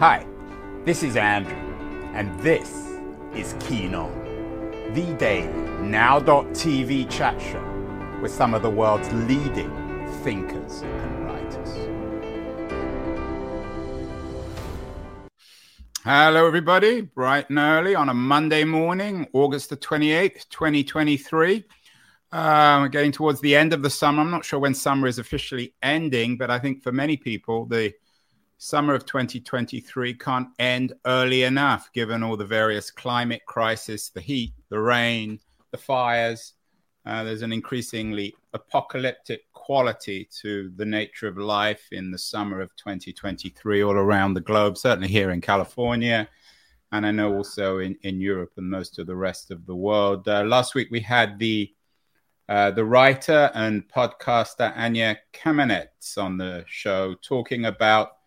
Hi, this is Andrew, and this is Keen On, the daily now.tv chat show with some of the world's leading thinkers and writers. Hello, everybody, bright and early on a Monday morning, August the 28th, 2023. Uh, we're getting towards the end of the summer. I'm not sure when summer is officially ending, but I think for many people, the summer of 2023 can't end early enough, given all the various climate crisis, the heat, the rain, the fires. Uh, there's an increasingly apocalyptic quality to the nature of life in the summer of 2023 all around the globe, certainly here in California. And I know also in, in Europe and most of the rest of the world. Uh, last week we had the uh, the writer and podcaster Anya Kamenetz on the show talking about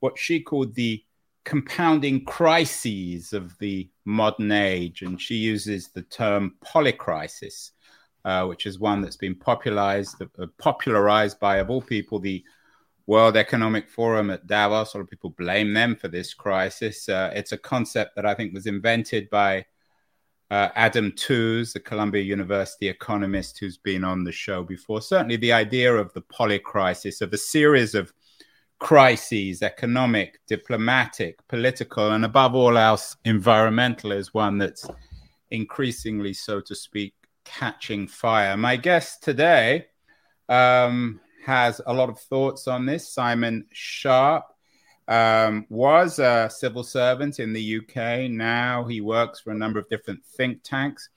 what she called the compounding crises of the modern age. And she uses the term polycrisis, uh, which is one that's been popularized, uh, popularized by, of all people, the World Economic Forum at Davos. A lot of people blame them for this crisis. Uh, it's a concept that I think was invented by uh, Adam Tooze, the Columbia University economist who's been on the show before. Certainly, the idea of the polycrisis, of a series of crises economic, diplomatic, political, and above all else, environmental is one that's increasingly, so to speak, catching fire. My guest today um, has a lot of thoughts on this. Simon Sharpe um, was a civil servant in the UK. Now he works for a number of different think tanks.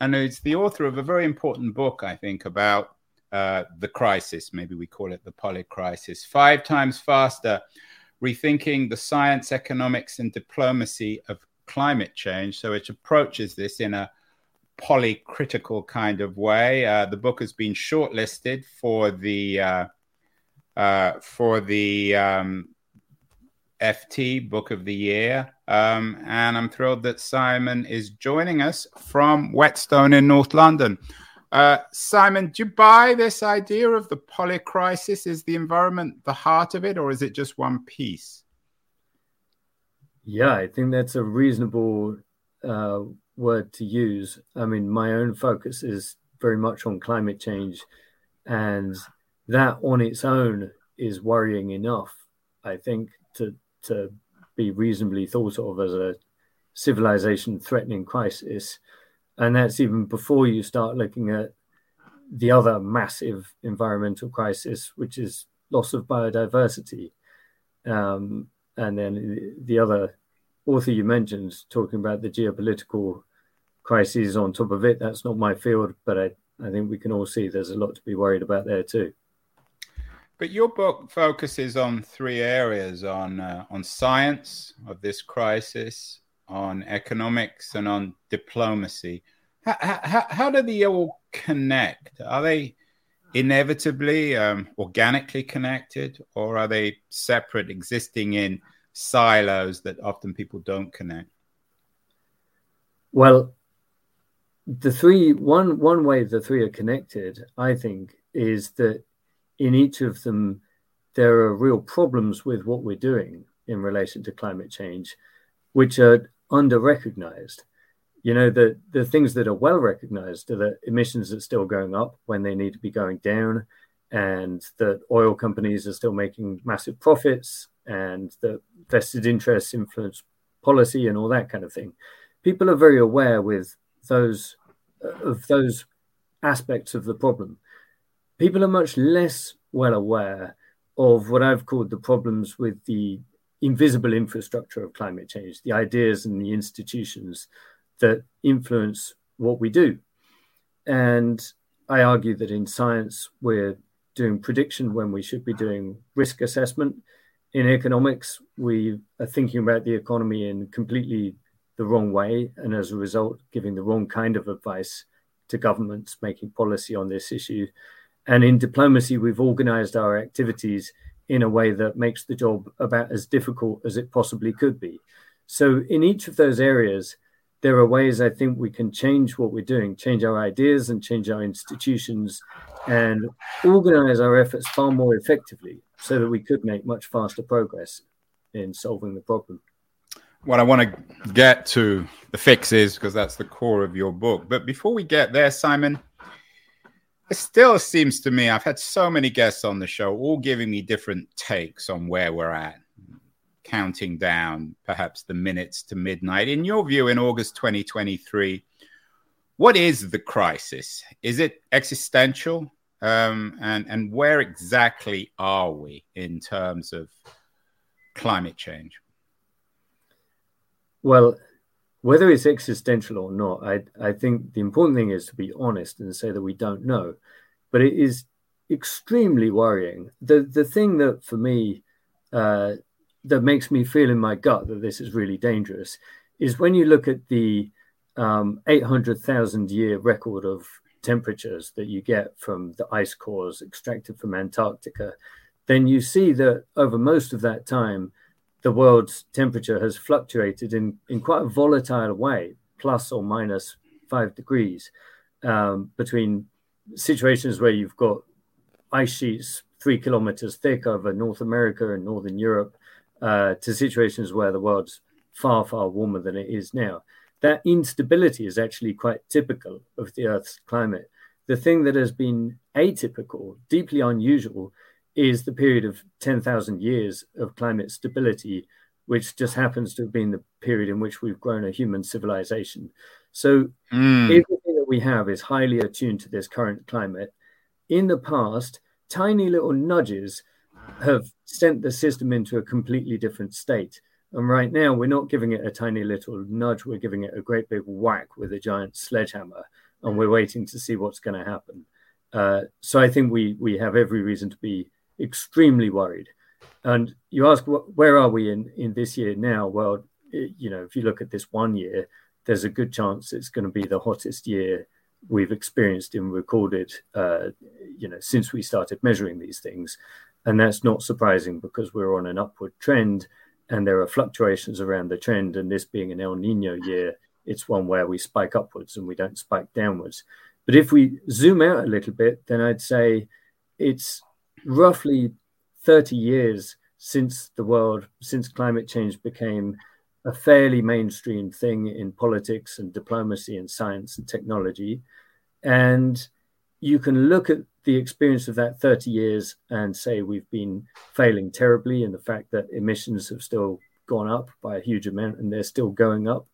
And he's the author of a very important book, I think, about uh, the crisis. Maybe we call it the poly crisis. Five times faster, rethinking the science, economics, and diplomacy of climate change. So it approaches this in a polycritical kind of way. Uh, the book has been shortlisted for the uh, uh, for the um, FT Book of the Year, um, and I'm thrilled that Simon is joining us from Whetstone in North London. Uh, Simon, do you buy this idea of the polycrisis? Is the environment the heart of it, or is it just one piece? Yeah, I think that's a reasonable uh, word to use. I mean, my own focus is very much on climate change, and that on its own is worrying enough, I think, to to be reasonably thought of as a civilization threatening crisis and that's even before you start looking at the other massive environmental crisis, which is loss of biodiversity. Um, and then the other author you mentioned talking about the geopolitical crises on top of it. That's not my field, but I, I think we can all see there's a lot to be worried about there too. But your book focuses on three areas: on uh, on science of this crisis, on economics and on diplomacy. How, how, how do they all connect? Are they inevitably um, organically connected, or are they separate, existing in silos that often people don't connect? Well, the three one one way the three are connected, I think, is that in each of them there are real problems with what we're doing in relation to climate change, which are under recognized. You know, the, the things that are well recognized are that emissions are still going up when they need to be going down, and that oil companies are still making massive profits, and that vested interests influence policy and all that kind of thing. People are very aware with those of those aspects of the problem. People are much less well aware of what I've called the problems with the invisible infrastructure of climate change, the ideas and the institutions that influence what we do. And I argue that in science, we're doing prediction when we should be doing risk assessment. In economics, we are thinking about the economy in completely the wrong way, and as a result, giving the wrong kind of advice to governments making policy on this issue. And in diplomacy, we've organized our activities in a way that makes the job about as difficult as it possibly could be. So, in each of those areas, there are ways I think we can change what we're doing, change our ideas and change our institutions and organize our efforts far more effectively so that we could make much faster progress. in solving the problem. What I want to get to the fixes because that's the core of your book. But before we get there, Simon, it still seems to me I've had so many guests on the show, all giving me different takes on where we're at, counting down perhaps the minutes to midnight. In your view, in August 2023, what is the crisis? Is it existential? Um, and and where exactly are we in terms of climate change? Well, whether it's existential or not, I I think the important thing is to be honest and say that we don't know. But it is extremely worrying. The the thing that for me uh, that makes me feel in my gut that this is really dangerous is when you look at the um, 800,000 year record of temperatures that you get from the ice cores extracted from Antarctica, then you see that over most of that time, the world's temperature has fluctuated in, in quite a volatile way, plus or minus five degrees, um, between situations where you've got ice sheets three kilometers thick over North America and Northern Europe uh, to situations where the world's far, far warmer than it is now that instability is actually quite typical of the Earth's climate. The thing that has been atypical, deeply unusual, is the period of 10,000 years of climate stability, which just happens to have been the period in which we've grown a human civilization. So mm. everything that we have is highly attuned to this current climate. In the past, tiny little nudges have sent the system into a completely different state. And right now, we're not giving it a tiny little nudge, we're giving it a great big whack with a giant sledgehammer, and we're waiting to see what's going to happen. Uh, so I think we, we have every reason to be extremely worried. And you ask, where are we in, in this year now? Well, it, you know, if you look at this one year, there's a good chance it's going to be the hottest year we've experienced and recorded, uh, you know, since we started measuring these things. And that's not surprising because we're on an upward trend and there are fluctuations around the trend. And this being an El Nino year, it's one where we spike upwards and we don't spike downwards. But if we zoom out a little bit, then I'd say it's roughly 30 years since the world, since climate change became a fairly mainstream thing in politics and diplomacy and science and technology. And you can look at the experience of that 30 years and say we've been failing terribly in the fact that emissions have still gone up by a huge amount and they're still going up.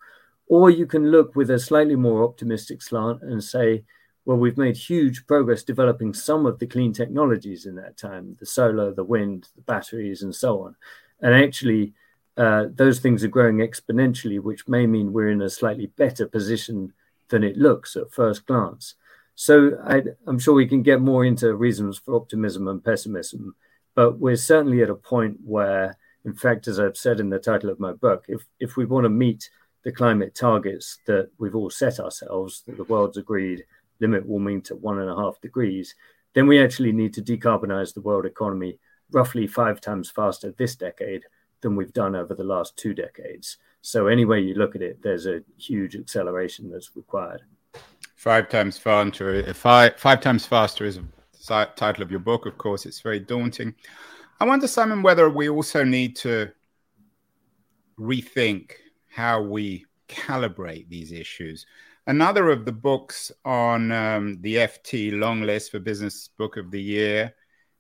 Or you can look with a slightly more optimistic slant and say, well, we've made huge progress developing some of the clean technologies in that time the solar, the wind, the batteries, and so on. And actually, uh, those things are growing exponentially, which may mean we're in a slightly better position than it looks at first glance. So I, am sure we can get more into reasons for optimism and pessimism, but we're certainly at a point where, in fact, as I've said in the title of my book, if if we want to meet the climate targets that we've all set ourselves, that the world's agreed limit warming to one and a half degrees, then we actually need to decarbonize the world economy roughly five times faster this decade than we've done over the last two decades. So, any way you look at it, there's a huge acceleration that's required. Five times faster. Uh, five, five times faster is the title of your book. Of course, it's very daunting. I wonder, Simon, whether we also need to rethink how we calibrate these issues. Another of the books on um, the FT long list for Business Book of the Year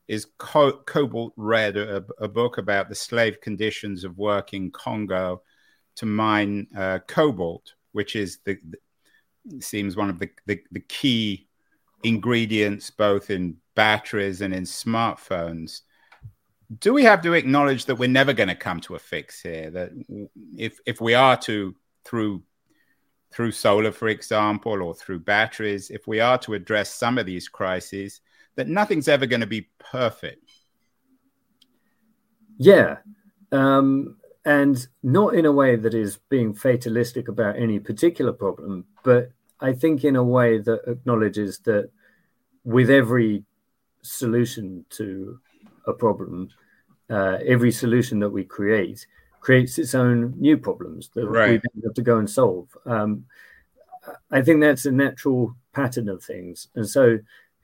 is Co- Cobalt Red, a, a, book about the slave conditions of work in Congo to mine uh, cobalt, which is the, seems one of the, the, the key ingredients both in batteries and in smartphones. Do we have to acknowledge that we're never going to come to a fix here? That if if we are to through through solar for example or through batteries if we are to address some of these crises that nothing's ever going to be perfect. Yeah um, and not in a way that is being fatalistic about any particular problem but I think in a way that acknowledges that with every solution to a problem, uh, every solution that we create creates its own new problems that right. we have to go and solve. Um, I think that's a natural pattern of things. And so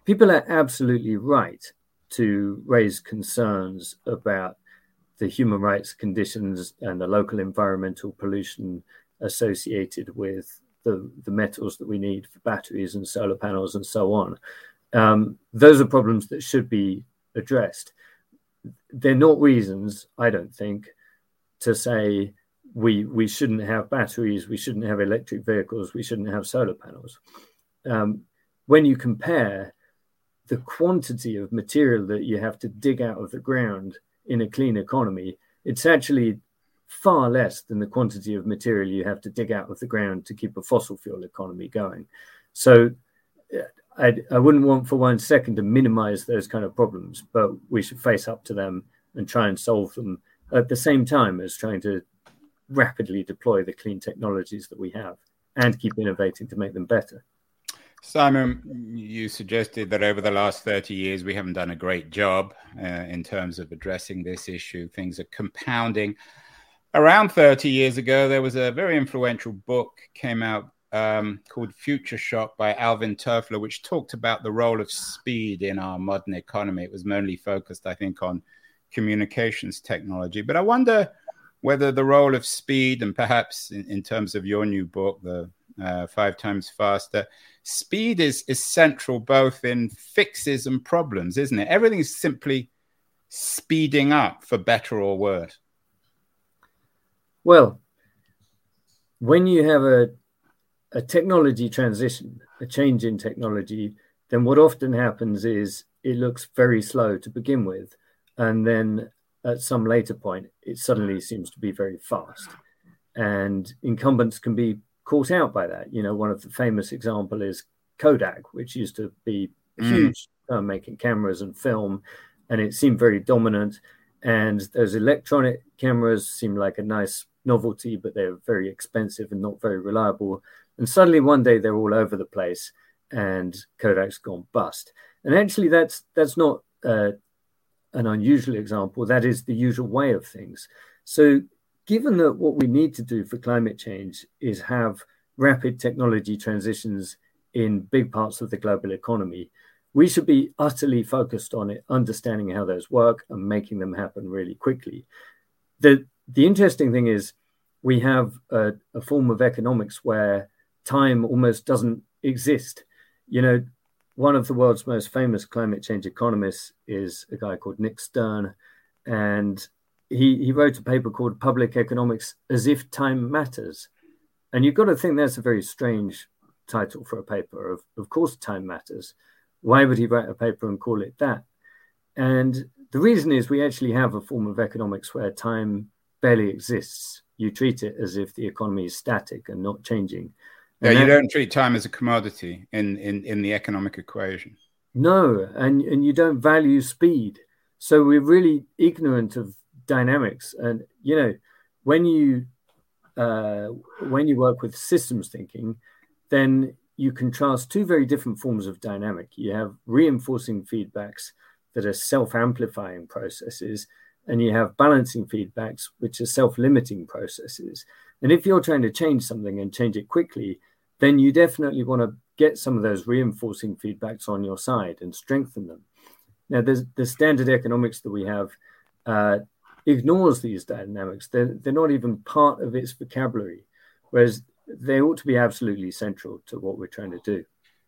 people are absolutely right to raise concerns about the human rights conditions and the local environmental pollution associated with the, the metals that we need for batteries and solar panels and so on. Um, those are problems that should be addressed. They're not reasons, I don't think, to say we we shouldn't have batteries, we shouldn't have electric vehicles, we shouldn't have solar panels. Um, when you compare the quantity of material that you have to dig out of the ground in a clean economy, it's actually far less than the quantity of material you have to dig out of the ground to keep a fossil fuel economy going. So I, I wouldn't want for one second to minimize those kind of problems, but we should face up to them and try and solve them at the same time as trying to rapidly deploy the clean technologies that we have and keep innovating to make them better. Simon, you suggested that over the last 30 years, we haven't done a great job uh, in terms of addressing this issue. Things are compounding. Around 30 years ago, there was a very influential book came out um, called Future Shock by Alvin Toffler, which talked about the role of speed in our modern economy. It was mainly focused, I think, on communications technology. But I wonder whether the role of speed, and perhaps in, in terms of your new book, the uh, Five Times Faster, speed is, is central both in fixes and problems, isn't it? Everything's simply speeding up for better or worse. Well, when you have a, a technology transition, a change in technology, then what often happens is it looks very slow to begin with. And then at some later point, it suddenly seems to be very fast. And incumbents can be caught out by that. You know, one of the famous example is Kodak, which used to be mm. huge uh, making cameras and film, and it seemed very dominant. And those electronic cameras seemed like a nice novelty, but they're very expensive and not very reliable. And suddenly one day they're all over the place, and Kodak's gone bust. And actually, that's that's not uh, an unusual example. That is the usual way of things. So given that what we need to do for climate change is have rapid technology transitions in big parts of the global economy, we should be utterly focused on it, understanding how those work and making them happen really quickly. The, the interesting thing is, we have a, a form of economics where time almost doesn't exist. You know, one of the world's most famous climate change economists is a guy called Nick Stern. And he, he wrote a paper called Public Economics as if Time Matters. And you've got to think that's a very strange title for a paper. Of, of course, time matters. Why would he write a paper and call it that? And the reason is we actually have a form of economics where time barely exists. You treat it as if the economy is static and not changing. Yeah, and you that, don't treat time as a commodity in, in, in the economic equation. No, and, and you don't value speed. So we're really ignorant of dynamics. And you know, when you uh, when you work with systems thinking, then you contrast two very different forms of dynamic. You have reinforcing feedbacks that are self-amplifying processes, and you have balancing feedbacks, which are self-limiting processes. And if you're trying to change something and change it quickly, then you definitely want to get some of those reinforcing feedbacks on your side and strengthen them. Now, the standard economics that we have uh, ignores these dynamics. They're, they're not even part of its vocabulary, whereas they ought to be absolutely central to what we're trying to do.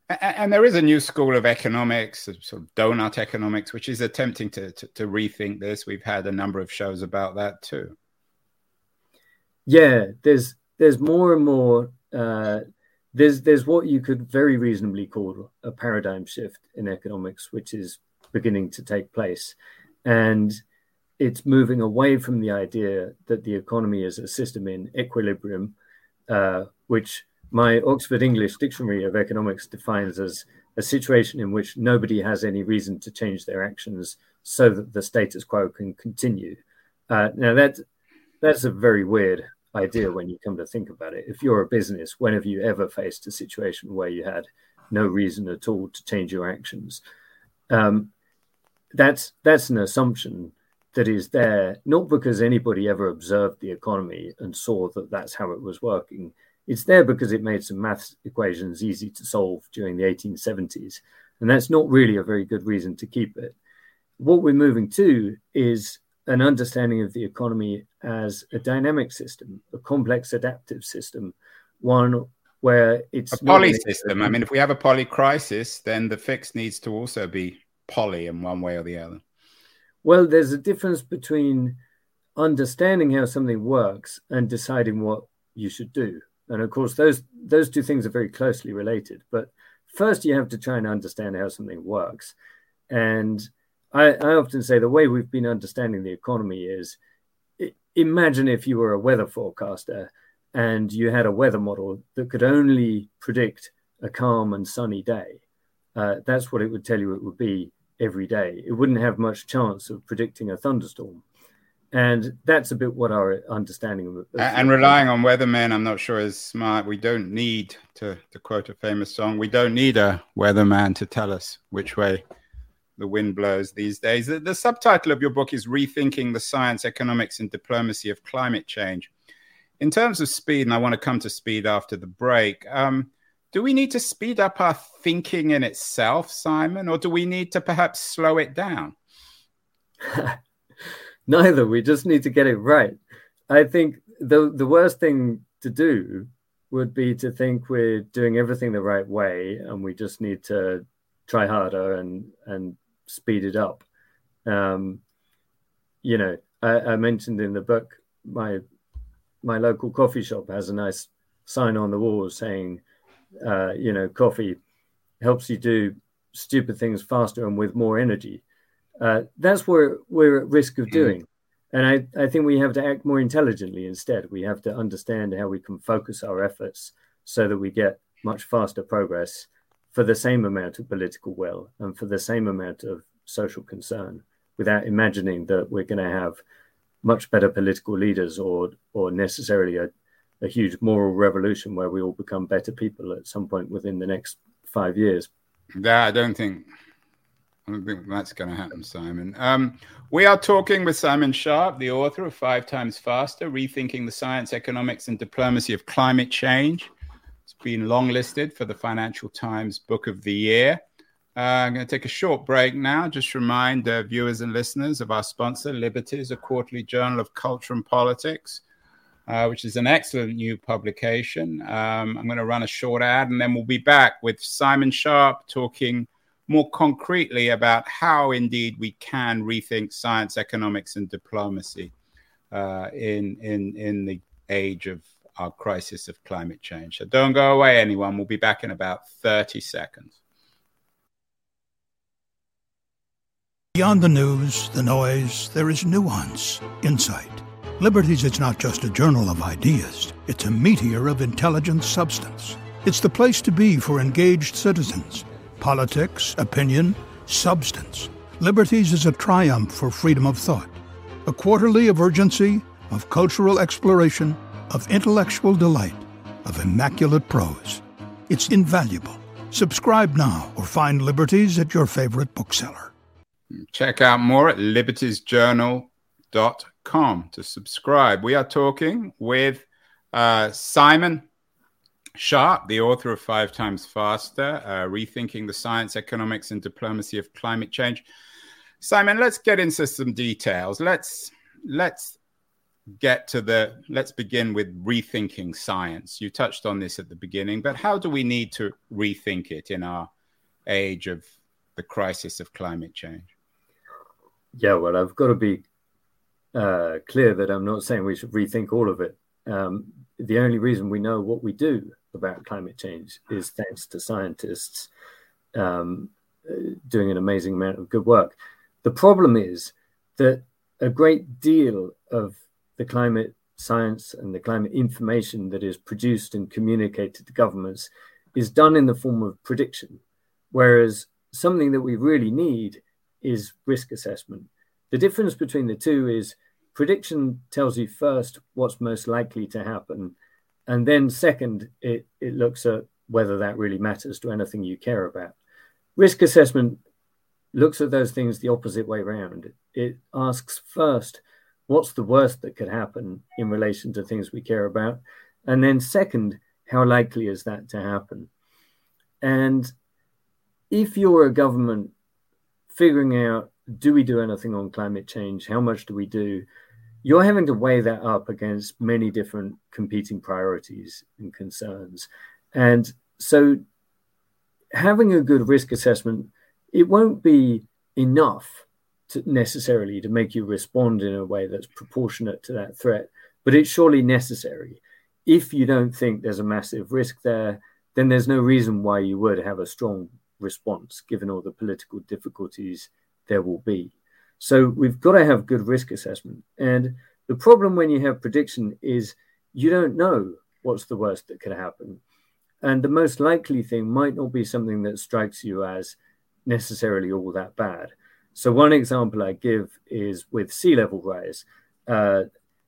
And there is a new school of economics, sort of donut economics, which is attempting to, to, to rethink this. We've had a number of shows about that too. Yeah, there's there's more and more. Uh, there's there's what you could very reasonably call a paradigm shift in economics, which is beginning to take place, and it's moving away from the idea that the economy is a system in equilibrium, uh, which my Oxford English Dictionary of Economics defines as a situation in which nobody has any reason to change their actions so that the status quo can continue. Uh, now that that's a very weird idea when you come to think about it. If you're a business, when have you ever faced a situation where you had no reason at all to change your actions? Um, that's that's an assumption that is there not because anybody ever observed the economy and saw that that's how it was working. It's there because it made some maths equations easy to solve during the 1870s. And that's not really a very good reason to keep it. What we're moving to is an understanding of the economy as a dynamic system, a complex adaptive system, one where it's a poly system. I mean, if we have a poly crisis, then the fix needs to also be poly in one way or the other. Well, there's a difference between understanding how something works and deciding what you should do. And of course, those those two things are very closely related. But first, you have to try and understand how something works. And I, I often say the way we've been understanding the economy is imagine if you were a weather forecaster and you had a weather model that could only predict a calm and sunny day. Uh, that's what it would tell you it would be every day. It wouldn't have much chance of predicting a thunderstorm. And that's a bit what our understanding of it. And relying on weathermen, I'm not sure is smart. We don't need to, to quote a famous song, we don't need a weatherman to tell us which way the wind blows these days. The, the, subtitle of your book is Rethinking the Science, Economics, and Diplomacy of Climate Change. In terms of speed, and I want to come to speed after the break, um, do we need to speed up our thinking in itself, Simon, or do we need to perhaps slow it down? Neither. We just need to get it right. I think the the worst thing to do would be to think we're doing everything the right way and we just need to try harder and and speed it up. Um, you know, I, I, mentioned in the book my my local coffee shop has a nice sign on the wall saying, uh, you know, coffee helps you do stupid things faster and with more energy. Uh, that's where we're at risk of mm. doing. And I, I think we have to act more intelligently instead. We have to understand how we can focus our efforts so that we get much faster progress for the same amount of political will and for the same amount of social concern without imagining that we're going to have much better political leaders or or necessarily a, a huge moral revolution where we all become better people at some point within the next five years. Yeah, I don't think I don't think that's going to happen, Simon. Um, we are talking with Simon Sharpe, the author of Five Times Faster Rethinking the Science, Economics, and Diplomacy of Climate Change It's been longlisted for the Financial Times Book of the Year. Uh, I'm going to take a short break now. Just remind uh, viewers and listeners of our sponsor, Liberties, a quarterly journal of culture and politics, uh, which is an excellent new publication. Um, I'm going to run a short ad and then we'll be back with Simon Sharpe talking more concretely about how indeed we can rethink science, economics, and diplomacy uh, in, in, in the age of our crisis of climate change. So don't go away, anyone. We'll be back in about 30 seconds. Beyond the news, the noise, there is nuance, insight. Liberties is not just a journal of ideas, it's a meteor of intelligent substance. It's the place to be for engaged citizens. Politics, opinion, substance. Liberties is a triumph for freedom of thought, a quarterly of urgency, of cultural exploration of intellectual delight, of immaculate prose. It's invaluable. Subscribe now or find Liberties at your favorite bookseller. Check out more at libertiesjournal.com to subscribe. We are talking with uh, Simon Sharpe, the author of Five Times Faster, uh, Rethinking the Science, Economics, and Diplomacy of Climate Change. Simon, let's get into some details. Let's let's get to the let's begin with rethinking science. You touched on this at the beginning, but how do we need to rethink it in our age of the crisis of climate change? Yeah, well, I've got to be uh, clear that I'm not saying we should rethink all of it. Um, the only reason we know what we do about climate change is thanks to scientists um, doing an amazing amount of good work. The problem is that a great deal of the climate science and the climate information that is produced and communicated to governments is done in the form of prediction, whereas something that we really need is risk assessment. The difference between the two is prediction tells you first what's most likely to happen, and then second, it, it looks at whether that really matters to anything you care about. Risk assessment looks at those things the opposite way around. It asks first, what's the worst that could happen in relation to things we care about? And then, second, how likely is that to happen? And if you're a government figuring out do we do anything on climate change? How much do we do? You're having to weigh that up against many different competing priorities and concerns. And so having a good risk assessment, it won't be enough to necessarily to make you respond in a way that's proportionate to that threat, but it's surely necessary. If you don't think there's a massive risk there, then there's no reason why you would have a strong response, given all the political difficulties there will be. So we've got to have good risk assessment. And the problem when you have prediction is you don't know what's the worst that could happen. And the most likely thing might not be something that strikes you as necessarily all that bad. So, one example I give is with sea level rise. Uh,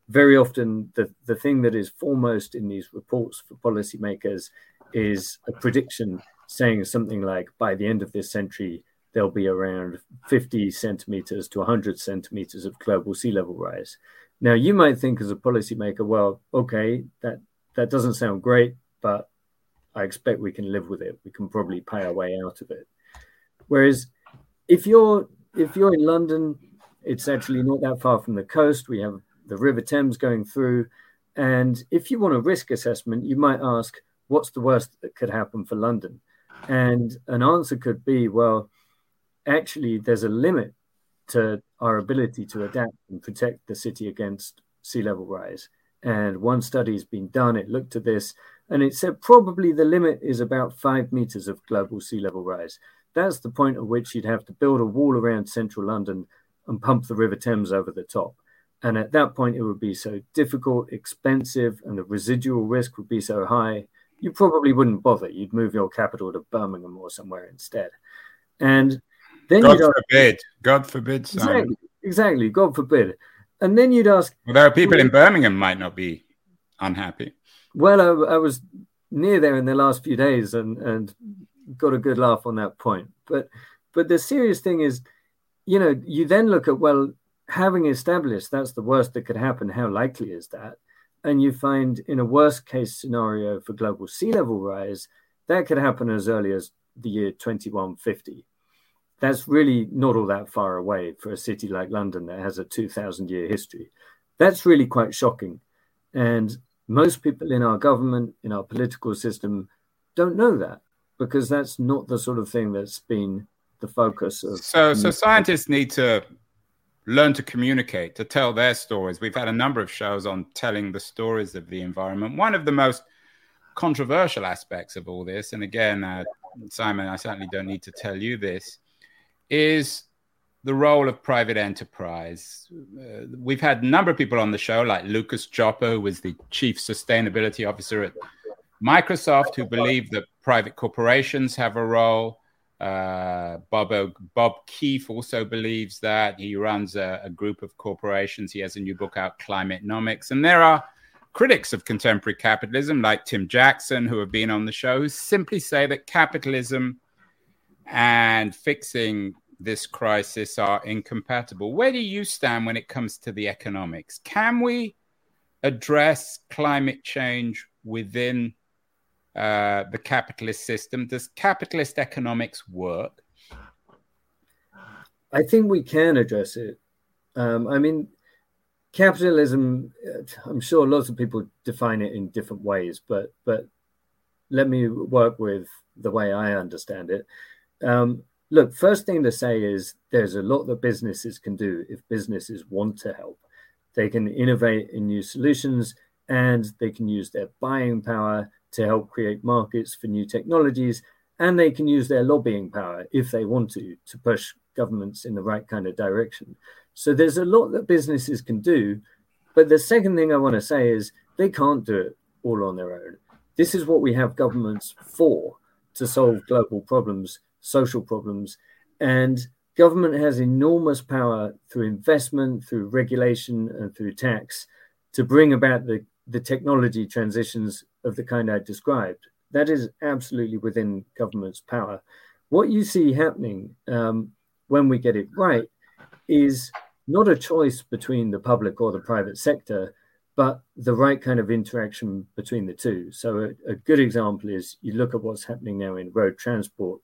very often, the, the thing that is foremost in these reports for policymakers is a prediction saying something like by the end of this century, there'll be around 50 centimeters to 100 centimeters of global sea level rise. Now, you might think as a policymaker, well, okay, that, that doesn't sound great, but I expect we can live with it. We can probably pay our way out of it. Whereas if you're if you're in London, it's actually not that far from the coast. We have the River Thames going through. And if you want a risk assessment, you might ask, what's the worst that could happen for London? And an answer could be, well, actually, there's a limit to our ability to adapt and protect the city against sea level rise. And one study has been done, it looked at this, and it said probably the limit is about five meters of global sea level rise. That's the point at which you'd have to build a wall around central London and pump the River Thames over the top. And at that point, it would be so difficult, expensive, and the residual risk would be so high, you probably wouldn't bother. You'd move your capital to Birmingham or somewhere instead. And then God forbid, ask, God forbid, exactly, exactly, God forbid. And then you'd ask. Well, there are people in Birmingham might not be unhappy. Well, I, I, was near there in the last few days and and got a good laugh on that point. But but the serious thing is, you know, you then look at well, having established that's the worst that could happen. How likely is that? And you find in a worst case scenario for global sea level rise, that could happen as early as the year 2150. That's really not all that far away for a city like London that has a 2000 year history. That's really quite shocking. And most people in our government, in our political system, don't know that because that's not the sort of thing that's been the focus of. So, so scientists need to learn to communicate, to tell their stories. We've had a number of shows on telling the stories of the environment. One of the most controversial aspects of all this, and again, uh, Simon, I certainly don't need to tell you this, is the role of private enterprise. Uh, we've had a number of people on the show, like Lucas Joppa, who was the chief sustainability officer at Microsoft, who believe that private corporations have a role. Uh, Bob, o- Bob Keefe also believes that. He runs a, a, group of corporations. He has a new book out, Climatenomics. And there are critics of contemporary capitalism, like Tim Jackson, who have been on the show, who simply say that capitalism and fixing this crisis are incompatible. Where do you stand when it comes to the economics? Can we address climate change within uh, the capitalist system. Does capitalist economics work? I think we can address it. Um, I mean, capitalism. I'm sure lots of people define it in different ways, but but let me work with the way I understand it. Um, look, first thing to say is there's a lot that businesses can do if businesses want to help. They can innovate in new solutions and they can use their buying power to help create markets for new technologies. And they can use their lobbying power if they want to, to push governments in the right kind of direction. So there's a lot that businesses can do. But the second thing I want to say is they can't do it all on their own. This is what we have governments for to solve global problems, social problems. And government has enormous power through investment, through regulation, and through tax to bring about the, the technology transitions of the kind I described. That is absolutely within government's power. What you see happening um, when we get it right is not a choice between the public or the private sector, but the right kind of interaction between the two. So, a, a good example is you look at what's happening now in road transport.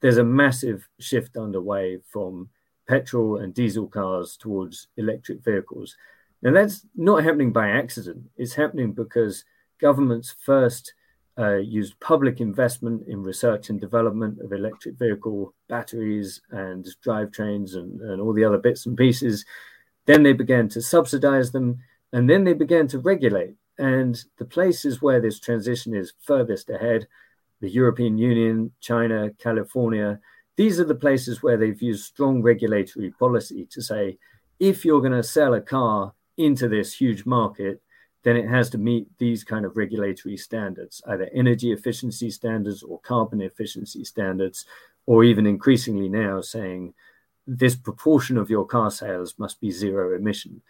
There's a massive shift underway from petrol and diesel cars towards electric vehicles. Now, that's not happening by accident. It's happening because governments first uh, used public investment in research and development of electric vehicle batteries and drivetrains and, and all the other bits and pieces. Then they began to subsidize them and then they began to regulate. And the places where this transition is furthest ahead, the European Union, China, California, these are the places where they've used strong regulatory policy to say if you're going to sell a car into this huge market, then it has to meet these kind of regulatory standards, either energy efficiency standards or carbon efficiency standards, or even increasingly now saying this proportion of your car sales must be zero emission.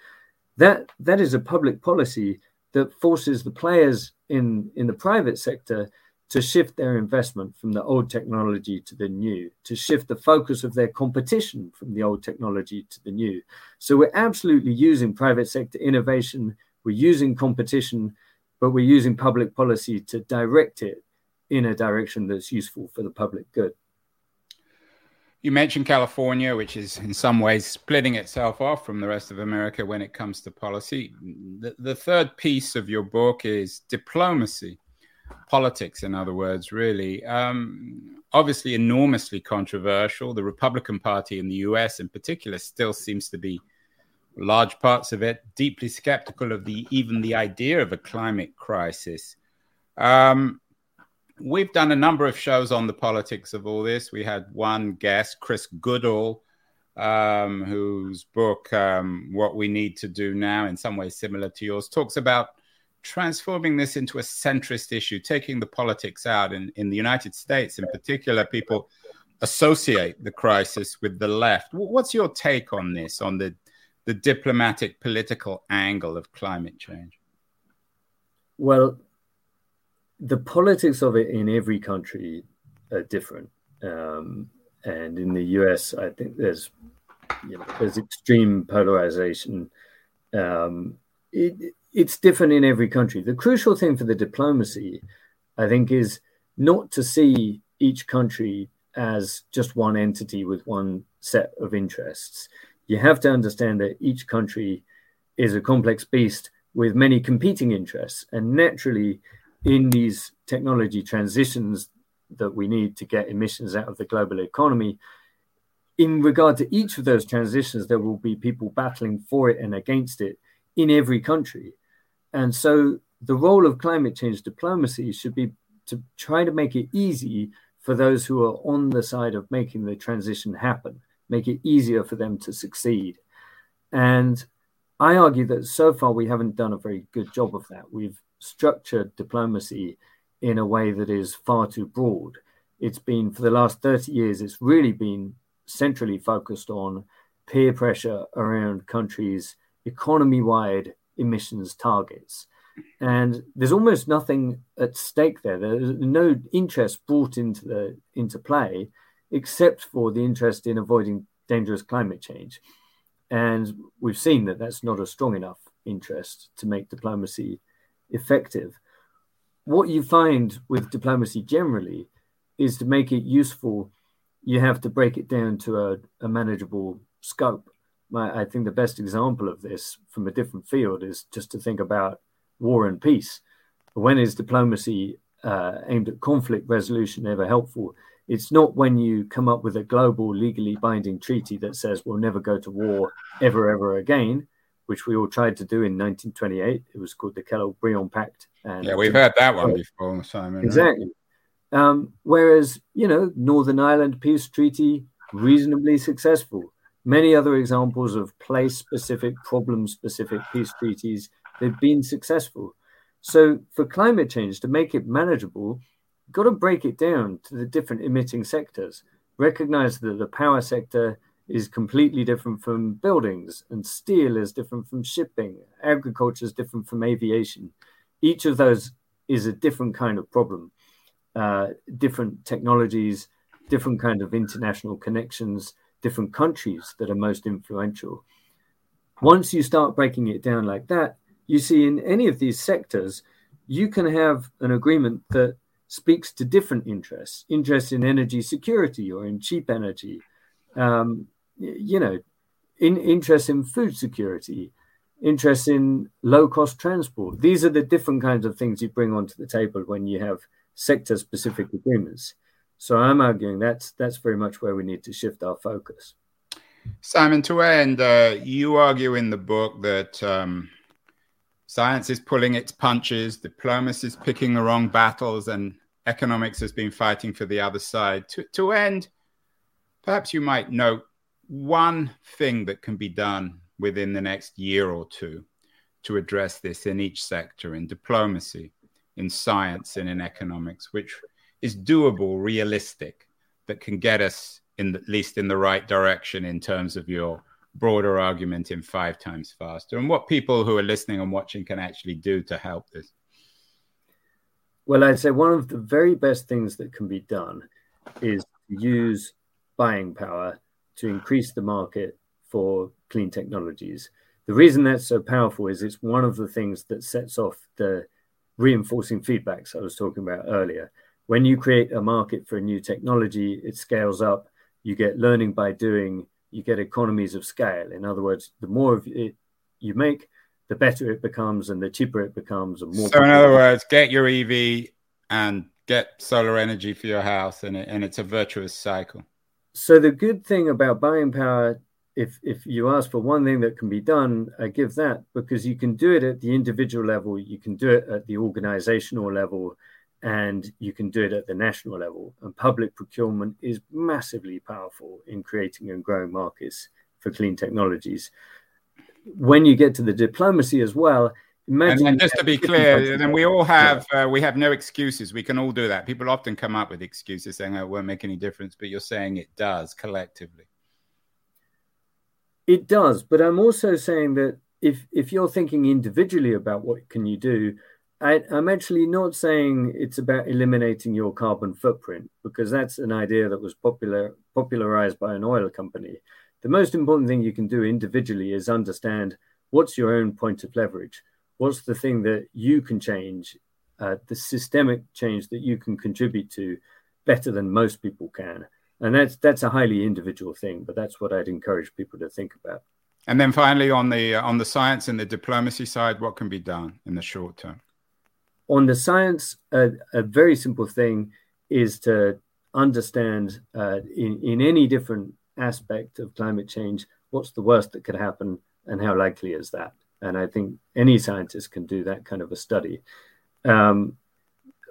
That that is a public policy that forces the players in, in the private sector to shift their investment from the old technology to the new, to shift the focus of their competition from the old technology to the new. So we're absolutely using private sector innovation, we're using competition, but we're using public policy to direct it in a direction that's useful for the public good. You mentioned California, which is in some ways splitting itself off from the rest of America when it comes to policy. The, the third piece of your book is diplomacy politics, in other words, really. Um, obviously, enormously controversial. The Republican Party in the US, in particular, still seems to be large parts of it deeply skeptical of the even the idea of a climate crisis. Um, we've done a number of shows on the politics of all this. We had one guest, Chris Goodall, um, whose book, um, What We Need to Do Now, in some ways similar to yours, talks about transforming this into a centrist issue, taking the politics out. In, in the United States, in particular, people associate the crisis with the left. What's your take on this, on the, the diplomatic political angle of climate change? Well, the politics of it in every country are different. Um, and in the US, I think there's you know, there's extreme polarization. Um, it, it's different in every country. The crucial thing for the diplomacy, I think, is not to see each country as just one entity with one set of interests. You have to understand that each country is a complex beast with many competing interests. And naturally, in these technology transitions that we need to get emissions out of the global economy, in regard to each of those transitions, there will be people battling for it and against it in every country. And so the role of climate change diplomacy should be to try to make it easy for those who are on the side of making the transition happen, make it easier for them to succeed. And I argue that so far we haven't done a very good job of that. We've structured diplomacy in a way that is far too broad. It's been, for the last 30 years, it's really been centrally focused on peer pressure around countries' economy wide emissions targets. And there's almost nothing at stake there. There's no interest brought into the into play except for the interest in avoiding dangerous climate change. And we've seen that that's not a strong enough interest to make diplomacy effective. What you find with diplomacy generally is to make it useful, you have to break it down to a, a manageable scope my, I think the best example of this from a different field is just to think about war and peace. When is diplomacy uh, aimed at conflict resolution ever helpful? It's not when you come up with a global, legally binding treaty that says we'll never go to war ever, ever again, which we all tried to do in 1928. It was called the Kellogg-Briand Pact. And yeah, we've heard that one before, Simon. Exactly. Right? Um, whereas, you know, Northern Ireland Peace Treaty, reasonably successful many other examples of place specific, problem specific peace treaties. They've been successful. So, for climate change, to make it manageable, you've got to break it down to the different emitting sectors. Recognize that the power sector is completely different from buildings, and steel is different from shipping, agriculture is different from aviation. Each of those is a different kind of problem, uh, different technologies, different kind of international connections, different countries that are most influential. Once you start breaking it down like that, you see in any of these sectors, you can have an agreement that speaks to different interests interests in energy security or in cheap energy, um, you know, in interest in food security, interest in low cost transport. These are the different kinds of things you bring onto the table when you have sector specific agreements. So I'm arguing that's that's very much where we need to shift our focus. Simon, to end, uh, you argue in the book that um, science is pulling its punches, diplomacy is picking the wrong battles, and economics has been fighting for the other side. To, to end, perhaps you might note one thing that can be done within the next year or two to address this in each sector in diplomacy, in science, and in economics, which is doable, realistic, that can get us in the, at least in the right direction in terms of your broader argument in five times faster, and what people who are listening and watching can actually do to help this. Well, I'd say one of the very best things that can be done is use buying power to increase the market for clean technologies. The reason that's so powerful is it's one of the things that sets off the reinforcing feedbacks I was talking about earlier. When you create a market for a new technology, it scales up. You get learning by doing, you get economies of scale. In other words, the more of it you make, the better it becomes and the cheaper it becomes. And more so, in other words, get your EV and get solar energy for your house, and, it, and it's a virtuous cycle. So the good thing about buying power, if if you ask for one thing that can be done, I give that because you can do it at the individual level, you can do it at the organizational level, and you can do it at the national level. And public procurement is massively powerful in creating and growing markets for clean technologies. When you get to the diplomacy as well, Imagine and, just to be clear, then we all have uh, we have no excuses. We can all do that. People often come up with excuses saying oh, it won't make any difference, but you're saying it does collectively. It does, but I'm also saying that if if you're thinking individually about what can you do, I, I'm actually not saying it's about eliminating your carbon footprint because that's an idea that was popular popularized by an oil company. The most important thing you can do individually is understand what's your own point of leverage what's the thing that you can change, uh, the systemic change that you can contribute to better than most people can. And that's that's a highly individual thing, but that's what I'd encourage people to think about. And then finally, on the uh, on the science and the diplomacy side, what can be done in the short term? On the science, uh, a very simple thing is to understand uh, in, in any different aspect of climate change what's the worst that could happen and how likely is that and I think any scientist can do that kind of a study. Um,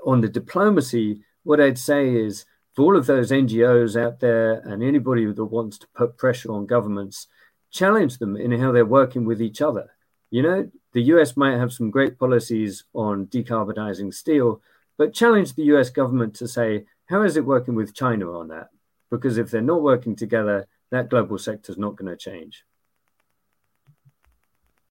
on the diplomacy, what I'd say is for all of those NGOs out there and anybody that wants to put pressure on governments, challenge them in how they're working with each other. You know, the US might have some great policies on decarbonizing steel, but challenge the US government to say, how is it working with China on that? Because if they're not working together, that global sector is not going to change.